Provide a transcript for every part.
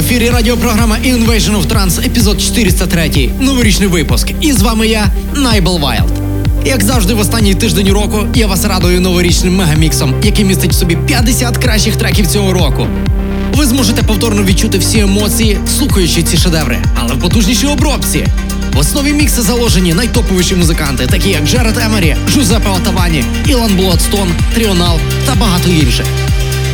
ефірі радіопрограма Invasion of Trance, епізод 403, новорічний випуск. І з вами я, Найбл Вайлд. Як завжди, в останній тиждень року я вас радую новорічним мегаміксом, який містить в собі 50 кращих треків цього року. Ви зможете повторно відчути всі емоції, слухаючи ці шедеври, але в потужнішій обробці. В основі мікса заложені найтоповіші музиканти, такі як Gareth Emery, Giuseppe Ottaviani, Ilan Bluestone, Tritonal та багато інших.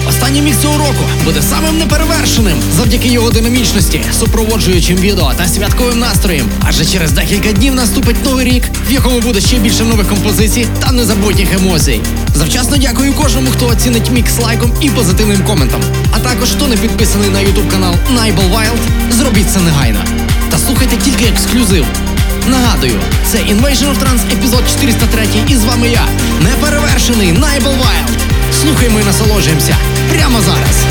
Останній мікс цього року буде самим неперевершеним завдяки його динамічності, супроводжуючим відео та святковим настроєм. Адже через декілька днів наступить новий рік, в якому буде ще більше нових композицій та незабутніх емоцій. Завчасно дякую кожному, хто оцінить мікс лайком і позитивним коментом. А також хто не підписаний на ютуб канал Nibel Wild, зробіть це негайно. Та слухайте тільки ексклюзив. Нагадую, це Invasion of Trance епізод 403 і з вами я, неперевершений Найбл Wild. Слухаємо і насолоджуємося прямо зараз.